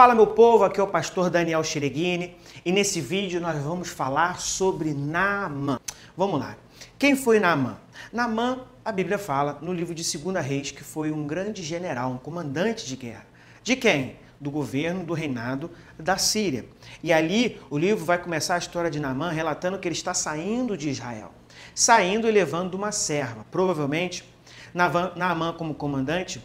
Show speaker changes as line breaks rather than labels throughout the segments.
Fala meu povo, aqui é o pastor Daniel Chireguini e nesse vídeo nós vamos falar sobre Naamã. Vamos lá. Quem foi Naamã? Naamã, a Bíblia fala no livro de 2 Reis que foi um grande general, um comandante de guerra. De quem? Do governo, do reinado da Síria. E ali o livro vai começar a história de Naamã relatando que ele está saindo de Israel. Saindo e levando uma serva. Provavelmente, Naamã como comandante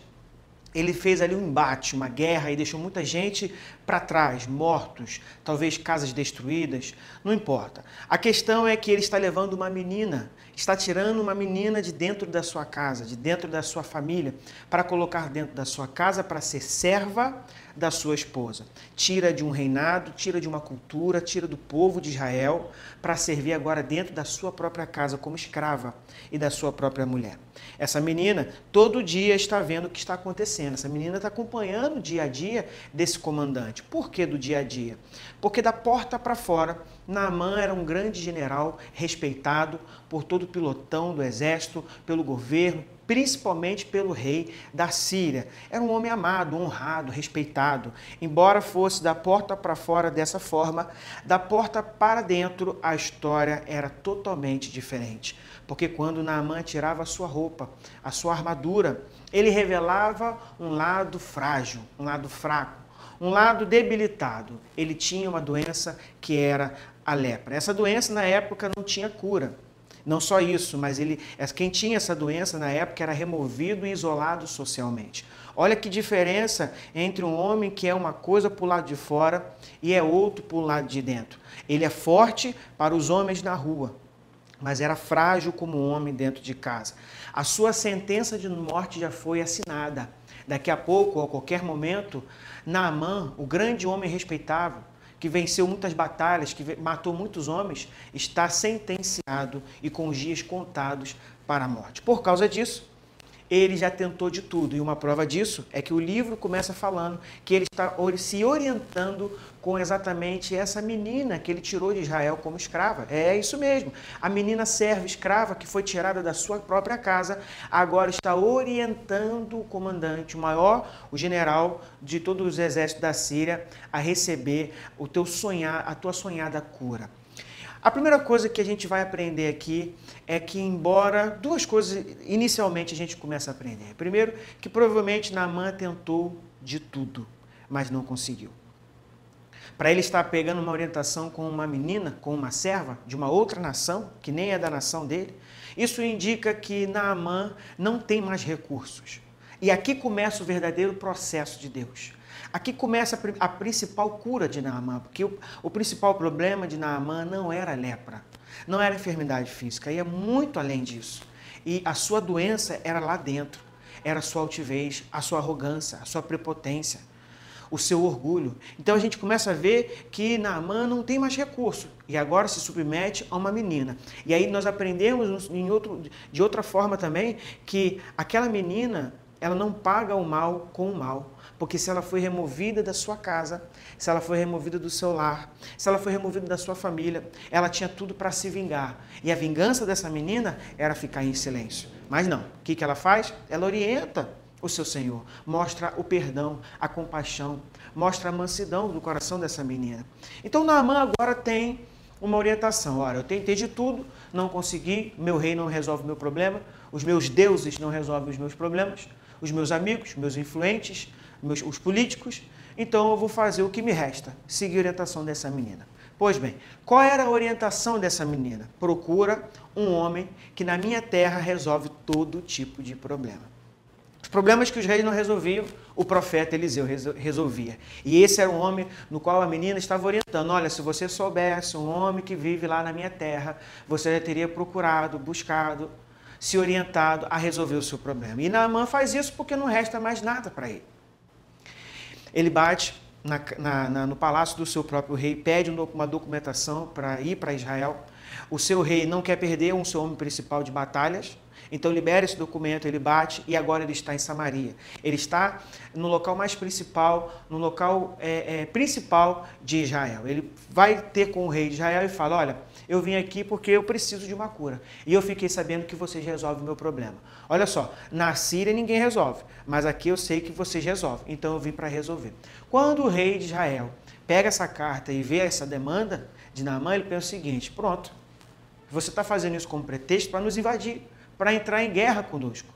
ele fez ali um embate, uma guerra e deixou muita gente para trás, mortos, talvez casas destruídas, não importa. A questão é que ele está levando uma menina, está tirando uma menina de dentro da sua casa, de dentro da sua família, para colocar dentro da sua casa para ser serva da sua esposa. Tira de um reinado, tira de uma cultura, tira do povo de Israel para servir agora dentro da sua própria casa como escrava e da sua própria mulher. Essa menina todo dia está vendo o que está acontecendo. Essa menina está acompanhando o dia a dia desse comandante. Por que do dia a dia? Porque da porta para fora, Naamã era um grande general respeitado por todo o pilotão do exército, pelo governo, principalmente pelo rei da Síria. Era um homem amado, honrado, respeitado. Embora fosse da porta para fora dessa forma, da porta para dentro a história era totalmente diferente. Porque quando Naamã tirava a sua roupa, a sua armadura, ele revelava um lado frágil, um lado fraco, um lado debilitado. Ele tinha uma doença que era a lepra. Essa doença na época não tinha cura. Não só isso, mas ele, quem tinha essa doença na época era removido e isolado socialmente. Olha que diferença entre um homem que é uma coisa para o lado de fora e é outro para o lado de dentro. Ele é forte para os homens na rua, mas era frágil como um homem dentro de casa. A sua sentença de morte já foi assinada. Daqui a pouco, a qualquer momento, Naamã, o grande homem respeitável, que venceu muitas batalhas, que matou muitos homens, está sentenciado e com os dias contados para a morte. Por causa disso, ele já tentou de tudo. E uma prova disso é que o livro começa falando que ele está se orientando com exatamente essa menina que ele tirou de Israel como escrava. É isso mesmo. A menina serva escrava que foi tirada da sua própria casa, agora está orientando o comandante, o maior, o general de todos os exércitos da Síria, a receber o teu sonhar, a tua sonhada cura. A primeira coisa que a gente vai aprender aqui é que, embora duas coisas inicialmente a gente começa a aprender. Primeiro, que provavelmente Naamã tentou de tudo, mas não conseguiu. Para ele estar pegando uma orientação com uma menina, com uma serva de uma outra nação, que nem é da nação dele, isso indica que Naamã não tem mais recursos. E aqui começa o verdadeiro processo de Deus. Aqui começa a, principal cura de Naamã, porque o, o principal problema de Naamã não era lepra, não era enfermidade física, ia muito além disso. E a sua doença era lá dentro, era a sua altivez, a sua arrogância, a sua prepotência, o seu orgulho. Então a gente começa a ver que Naamã não tem mais recurso e agora se submete a uma menina. E aí nós aprendemos em outro, de outra forma também que aquela menina ela não paga o mal com o mal. Porque se ela foi removida da sua casa, se ela foi removida do seu lar, se ela foi removida da sua família, ela tinha tudo para se vingar. E a vingança dessa menina era ficar em silêncio. Mas não. O que, que ela faz? Ela orienta o seu Senhor, mostra o perdão, a compaixão, mostra a mansidão do coração dessa menina. Então Naamã agora tem uma orientação. Olha, eu tentei de tudo, não consegui, meu rei não resolve o meu problema, os meus deuses não resolvem os meus problemas, os meus amigos, meus influentes, meus, os políticos, então eu vou fazer o que me resta, seguir a orientação dessa menina. Pois bem, qual era a orientação dessa menina? Procura um homem que na minha terra resolve todo tipo de problema. Os problemas que os reis não resolviam, o profeta Eliseu resolvia. E esse era um homem no qual a menina estava orientando. Olha, se você soubesse um homem que vive lá na minha terra, você já teria procurado, buscado, se orientado a resolver o seu problema. E Naamã faz isso porque não resta mais nada para ele. Ele bate na, na, na, no palácio do seu próprio rei, pede uma documentação para ir para Israel. O seu rei não quer perder um seu homem principal de batalhas, então libera esse documento, ele bate e agora ele está em Samaria. Ele está no local mais principal, no local é, é, principal de Israel. Ele vai ter com o rei de Israel e fala: Olha, eu vim aqui porque eu preciso de uma cura. E eu fiquei sabendo que vocês resolvem o meu problema. Olha só, na Síria ninguém resolve, mas aqui eu sei que vocês resolvem, então eu vim para resolver. Quando o rei de Israel pega essa carta e vê essa demanda de Naamã, ele pensa o seguinte: pronto, você está fazendo isso como pretexto para nos invadir, para entrar em guerra conosco.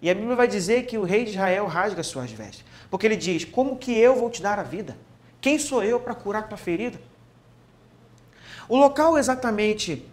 E a Bíblia vai dizer que o rei de Israel rasga suas vestes, porque ele diz: como que eu vou te dar a vida? Quem sou eu para curar tua ferida? O local exatamente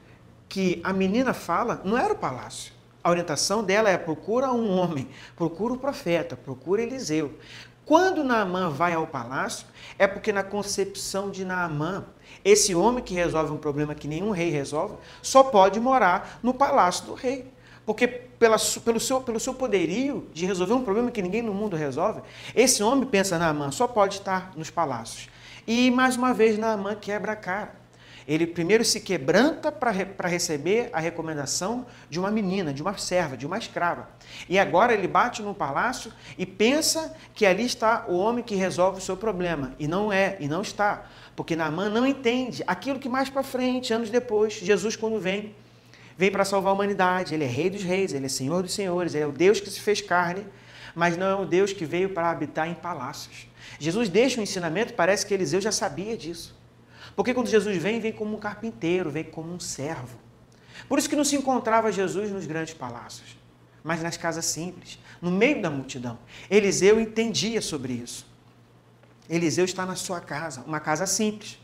que a menina fala não era o palácio. A orientação dela é procura um homem, procura o profeta, procura Eliseu. Quando Naamã vai ao palácio, é porque na concepção de Naamã, esse homem que resolve um problema que nenhum rei resolve, só pode morar no palácio do rei. Porque pela, pelo, seu, pelo seu poderio de resolver um problema que ninguém no mundo resolve, esse homem, pensa Naamã, só pode estar nos palácios. E mais uma vez Naamã quebra a cara. Ele primeiro se quebranta para receber a recomendação de uma menina, de uma serva, de uma escrava. E agora ele bate no palácio e pensa que ali está o homem que resolve o seu problema. E não é, e não está. Porque Naamã não entende aquilo que mais para frente, anos depois, Jesus, quando vem, vem para salvar a humanidade. Ele é rei dos reis, ele é senhor dos senhores, ele é o Deus que se fez carne, mas não é o Deus que veio para habitar em palácios. Jesus deixa um ensinamento, parece que Eliseu já sabia disso. Porque quando Jesus vem, vem como um carpinteiro, vem como um servo. Por isso que não se encontrava Jesus nos grandes palácios, mas nas casas simples, no meio da multidão. Eliseu entendia sobre isso. Eliseu está na sua casa, uma casa simples.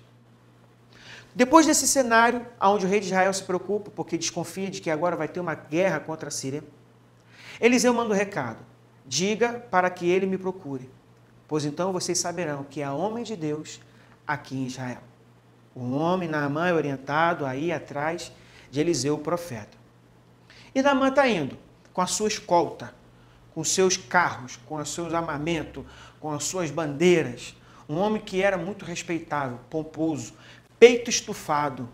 Depois desse cenário, onde o rei de Israel se preocupa, porque desconfia de que agora vai ter uma guerra contra a Síria, Eliseu manda o um recado: diga para que ele me procure, pois então vocês saberão que há homem de Deus aqui em Israel. O homem, Naamã, é orientado a ir atrás de Eliseu, o profeta. E Naamã está indo com a sua escolta, com seus carros, com os seus armamentos, com as suas bandeiras. Um homem que era muito respeitável, pomposo, peito estufado.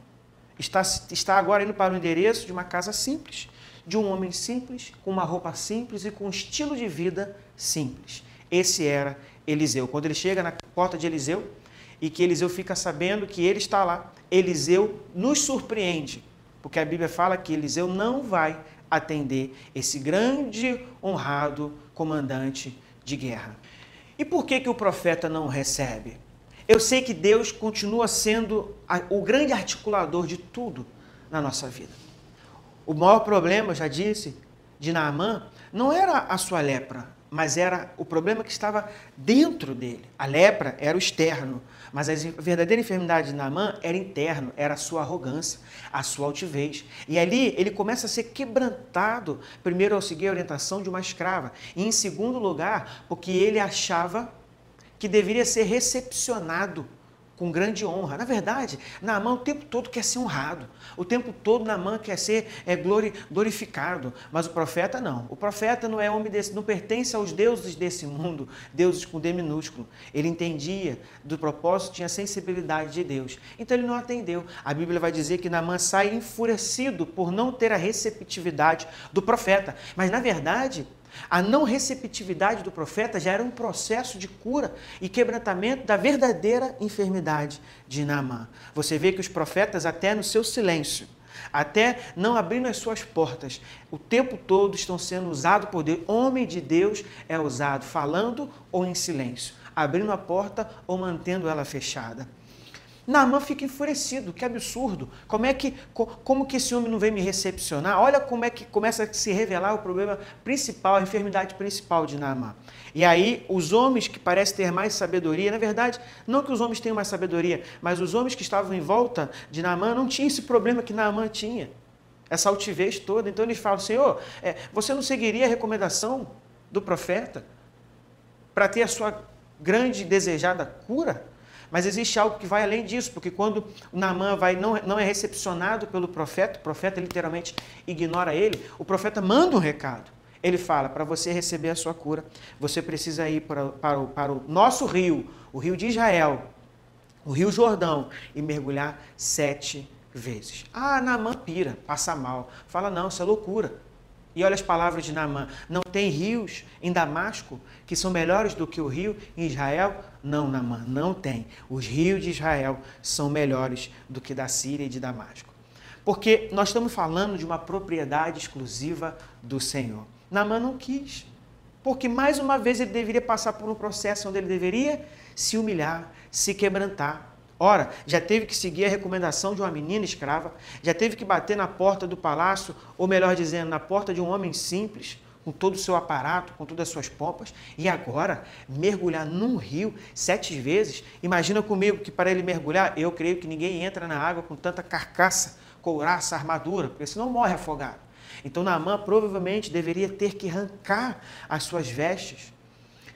Está, está agora indo para o endereço de uma casa simples, de um homem simples, com uma roupa simples e com um estilo de vida simples. Esse era Eliseu. Quando ele chega na porta de Eliseu, e que Eliseu fica sabendo que ele está lá. Eliseu nos surpreende, porque a Bíblia fala que Eliseu não vai atender esse grande honrado comandante de guerra. E por que que o profeta não recebe? Eu sei que Deus continua sendo o grande articulador de tudo na nossa vida. O maior problema, já disse, de Naamã não era a sua lepra, mas era o problema que estava dentro dele. A lepra era o externo, mas a verdadeira enfermidade de Naamã era interno, era a sua arrogância, a sua altivez. E ali ele começa a ser quebrantado, primeiro ao seguir a orientação de uma escrava, e em segundo lugar, porque ele achava que deveria ser recepcionado com grande honra. Na verdade, Naamã o tempo todo quer ser honrado. O tempo todo Naamã quer ser é, glorificado. Mas o profeta não. O profeta não é homem desse, não pertence aos deuses desse mundo, deuses com D minúsculo. Ele entendia do propósito, tinha sensibilidade de Deus. Então ele não atendeu. A Bíblia vai dizer que Naamã sai enfurecido por não ter a receptividade do profeta. Mas na verdade, a não receptividade do profeta já era um processo de cura e quebrantamento da verdadeira enfermidade de Naamã. Você vê que os profetas, até no seu silêncio, até não abrindo as suas portas, o tempo todo estão sendo usados por Deus. Homem de Deus é usado falando ou em silêncio, abrindo a porta ou mantendo ela fechada. Naamã fica enfurecido, que absurdo. Como é que como que esse homem não vem me recepcionar? Olha como é que começa a se revelar o problema principal, a enfermidade principal de Naamã. E aí os homens que parecem ter mais sabedoria, na verdade, não que os homens tenham mais sabedoria, mas os homens que estavam em volta de Naamã não tinham esse problema que Naamã tinha. Essa altivez toda. Então eles falam, Senhor, é, você não seguiria a recomendação do profeta para ter a sua grande e desejada cura? Mas existe algo que vai além disso, porque quando Naamã vai, não, não é recepcionado pelo profeta, o profeta literalmente ignora ele, o profeta manda um recado. Ele fala: para você receber a sua cura, você precisa ir para, para, o, para o nosso rio, o rio de Israel, o rio Jordão, e mergulhar sete vezes. Ah, Naamã pira, passa mal. Fala, não, isso é loucura. E olha as palavras de Naamã: não tem rios em Damasco que são melhores do que o rio em Israel? Não, Naamã, não tem. Os rios de Israel são melhores do que da Síria e de Damasco. Porque nós estamos falando de uma propriedade exclusiva do Senhor. Naamã não quis. Porque mais uma vez ele deveria passar por um processo onde ele deveria se humilhar, se quebrantar. Ora, já teve que seguir a recomendação de uma menina escrava, já teve que bater na porta do palácio, ou melhor dizendo, na porta de um homem simples, com todo o seu aparato, com todas as suas pompas, e agora mergulhar num rio sete vezes. Imagina comigo que para ele mergulhar, eu creio que ninguém entra na água com tanta carcaça, couraça, armadura, porque senão morre afogado. Então Naamã provavelmente deveria ter que arrancar as suas vestes,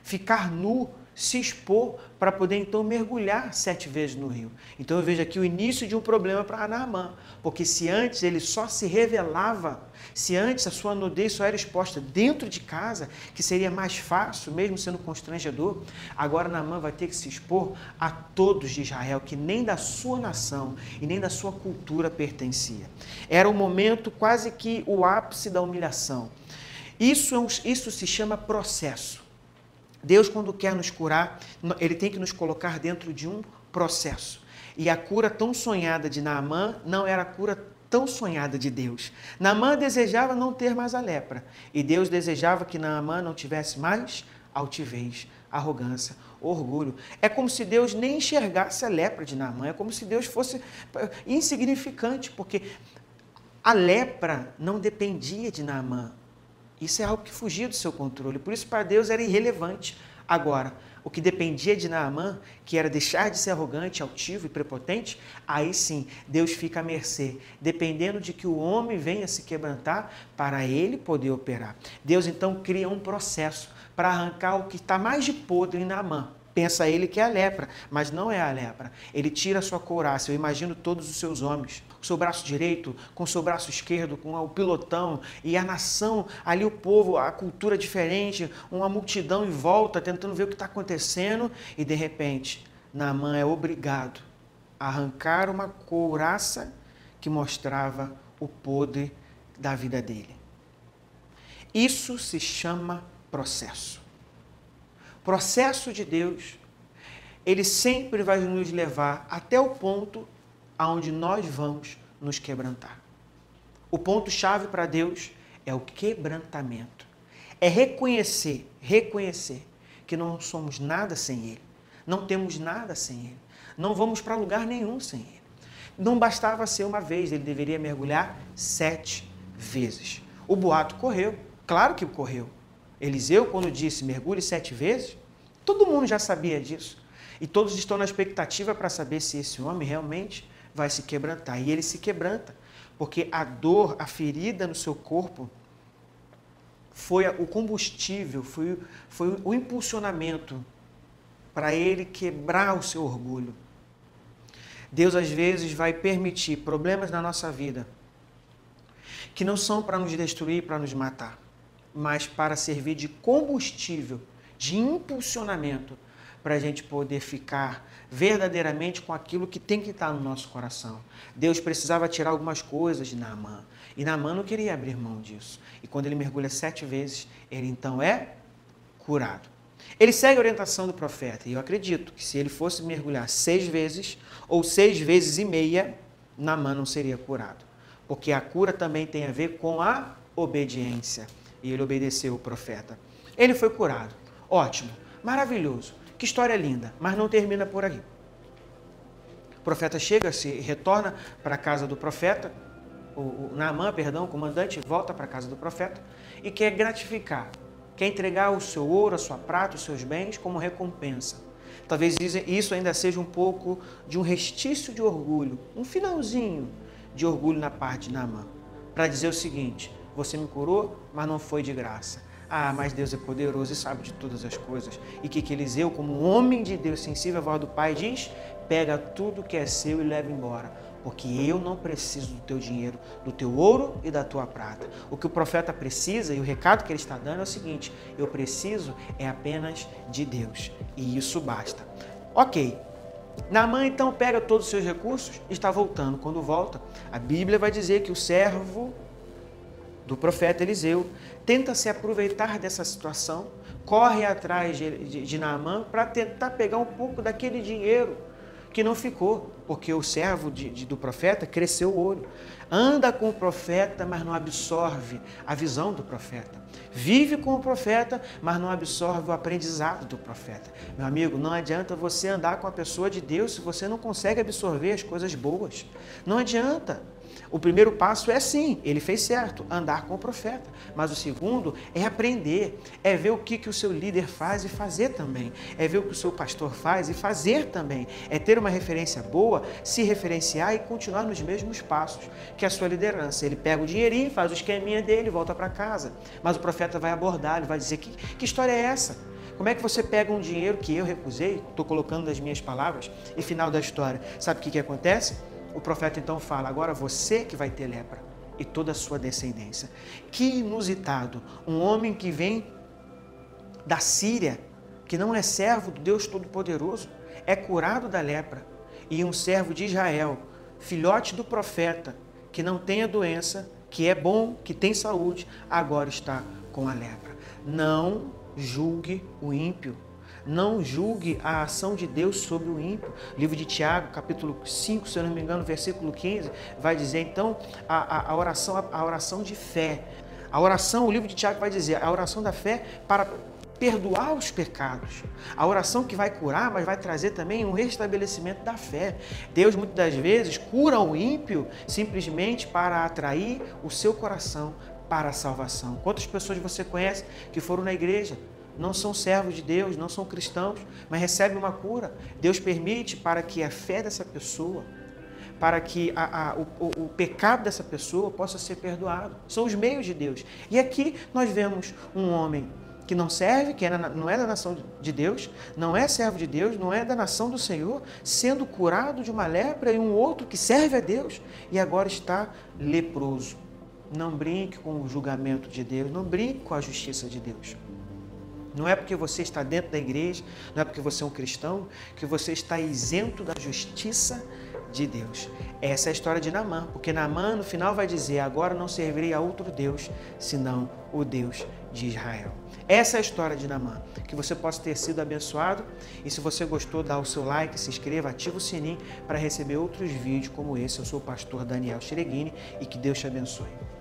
ficar nu se expor para poder então mergulhar sete vezes no rio. Então eu vejo aqui o início de um problema para Naamã, porque se antes ele só se revelava, se antes a sua nudez só era exposta dentro de casa, que seria mais fácil, mesmo sendo constrangedor, agora Naamã vai ter que se expor a todos de Israel, que nem da sua nação e nem da sua cultura pertencia. Era o momento quase que o ápice da humilhação. Isso, é isso se chama processo. Deus, quando quer nos curar, ele tem que nos colocar dentro de um processo. E a cura tão sonhada de Naamã não era a cura tão sonhada de Deus. Naamã desejava não ter mais a lepra. E Deus desejava que Naamã não tivesse mais altivez, arrogância, orgulho. É como se Deus nem enxergasse a lepra de Naamã. É como se Deus fosse eh, insignificante, porque a lepra não dependia de Naamã. Isso é algo que fugia do seu controle. Por isso, para Deus era irrelevante. Agora, o que dependia de Naamã, que era deixar de ser arrogante, altivo e prepotente, aí sim Deus fica à mercê, dependendo de que o homem venha se quebrantar para ele poder operar. Deus então cria um processo para arrancar o que está mais de podre em Naamã. Pensa ele que é a lepra, mas não é a lepra. Ele tira a sua couraça. Eu imagino todos os seus homens, o seu braço direito, com seu braço esquerdo, com o pilotão, e a nação, ali o povo, a cultura diferente, uma multidão em volta, tentando ver o que está acontecendo, e de repente, Naamã é obrigado a arrancar uma couraça que mostrava o podre da vida dele. Isso se chama processo processo de Deus, ele sempre vai nos levar até o ponto aonde nós vamos nos quebrantar. O ponto chave para Deus é o quebrantamento. É reconhecer, reconhecer que não somos nada sem ele. Não temos nada sem ele. Não vamos para lugar nenhum sem ele. Não bastava ser uma vez, ele deveria mergulhar sete vezes. O boato correu, claro que correu. Eliseu, quando disse mergulhe sete vezes, todo mundo já sabia disso. E todos estão na expectativa para saber se esse homem realmente vai se quebrantar. E ele se quebranta, porque a dor, a ferida no seu corpo, foi o combustível, foi, foi o impulsionamento para ele quebrar o seu orgulho. Deus às vezes vai permitir problemas na nossa vida que não são para nos destruir, para nos matar mas para servir de combustível, de impulsionamento, para a gente poder ficar verdadeiramente com aquilo que tem que estar no nosso coração. Deus precisava tirar algumas coisas de Naamã, e Naamã não queria abrir mão disso. E quando ele mergulha sete vezes, ele então é curado. Ele segue a orientação do profeta, e eu acredito que se ele fosse mergulhar seis vezes, ou seis vezes e meia, Naamã não seria curado. Porque a cura também tem a ver com a obediência e ele obedeceu o profeta. Ele foi curado. Ótimo, maravilhoso. Que história linda, mas não termina por aí. O profeta chega, se retorna para a casa do profeta, o, o Naamã, perdão, o comandante, volta para a casa do profeta e quer gratificar, quer entregar o seu ouro, a sua prata, os seus bens como recompensa. Talvez isso ainda seja um pouco de um restício de orgulho, um finalzinho de orgulho na parte de Naamã, para dizer o seguinte: você me curou, mas não foi de graça. Ah, mas Deus é poderoso e sabe de todas as coisas. E que, que Eliseu, como homem de Deus, sensível à voz do Pai, diz: pega tudo que é seu e leva embora. Porque eu não preciso do teu dinheiro, do teu ouro e da tua prata. O que o profeta precisa, e o recado que ele está dando é o seguinte: eu preciso é apenas de Deus. E isso basta. Ok, Naamã então pega todos os seus recursos e está voltando. Quando volta, a Bíblia vai dizer que o servo do profeta Eliseu tenta se aproveitar dessa situação, corre atrás de, de, de Naamã para tentar pegar um pouco daquele dinheiro que não ficou, porque o servo de, de, do profeta cresceu o olho. Anda com o profeta, mas não absorve a visão do profeta. Vive com o profeta, mas não absorve o aprendizado do profeta. Meu amigo, não adianta você andar com a pessoa de Deus se você não consegue absorver as coisas boas. Não adianta. O primeiro passo é sim, ele fez certo, andar com o profeta. Mas o segundo é aprender, é ver o que, que o seu líder faz e fazer também. É ver o que o seu pastor faz e fazer também. É ter uma referência boa, se referenciar e continuar nos mesmos passos que a sua liderança. Ele pega o dinheirinho, faz o esqueminha dele, volta para casa. Mas o profeta vai abordar, ele vai dizer: que, que história é essa? Como é que você pega um dinheiro que eu recusei, estou colocando nas minhas palavras, e final da história, sabe o que, que acontece? O profeta então fala: agora você que vai ter lepra e toda a sua descendência. Que inusitado! Um homem que vem da Síria, que não é servo do Deus Todo-Poderoso, é curado da lepra. E um servo de Israel, filhote do profeta, que não tem a doença, que é bom, que tem saúde, agora está com a lepra. Não julgue o ímpio não julgue a ação de Deus sobre o ímpio. Livro de Tiago, capítulo 5, se eu não me engano, versículo 15, vai dizer então a, a, a oração, a, a oração de fé. A oração, o livro de Tiago vai dizer, a oração da fé para perdoar os pecados. A oração que vai curar, mas vai trazer também um restabelecimento da fé. Deus muitas das vezes cura o ímpio simplesmente para atrair o seu coração para a salvação. Quantas pessoas você conhece que foram na igreja, não são servos de Deus, não são cristãos, mas recebem uma cura. Deus permite para que a fé dessa pessoa, para que a, a, o, o, pecado dessa pessoa possa ser perdoado. São os meios de Deus. E aqui nós vemos um homem que não serve, que não é da nação de Deus, não é servo de Deus, não é da nação do Senhor, sendo curado de uma lepra e um outro que serve a Deus e agora está leproso. Não brinque com o julgamento de Deus, não brinque com a justiça de Deus. Não é porque você está dentro da igreja, não é porque você é um cristão, que você está isento da justiça de Deus. Essa é a história de Naamã, porque Naamã no final vai dizer: Agora não servirei a outro Deus, senão o Deus de Israel. Essa é a história de Naamã. Que você possa ter sido abençoado. E se você gostou, dá o seu like, se inscreva, ativa o sininho para receber outros vídeos como esse. Eu sou o pastor Daniel Chireguini e que Deus te abençoe.